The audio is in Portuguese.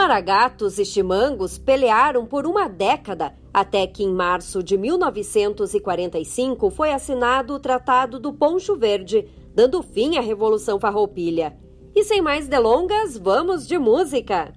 Maragatos e chimangos pelearam por uma década, até que em março de 1945 foi assinado o Tratado do Poncho Verde, dando fim à Revolução Farroupilha. E sem mais delongas, vamos de música!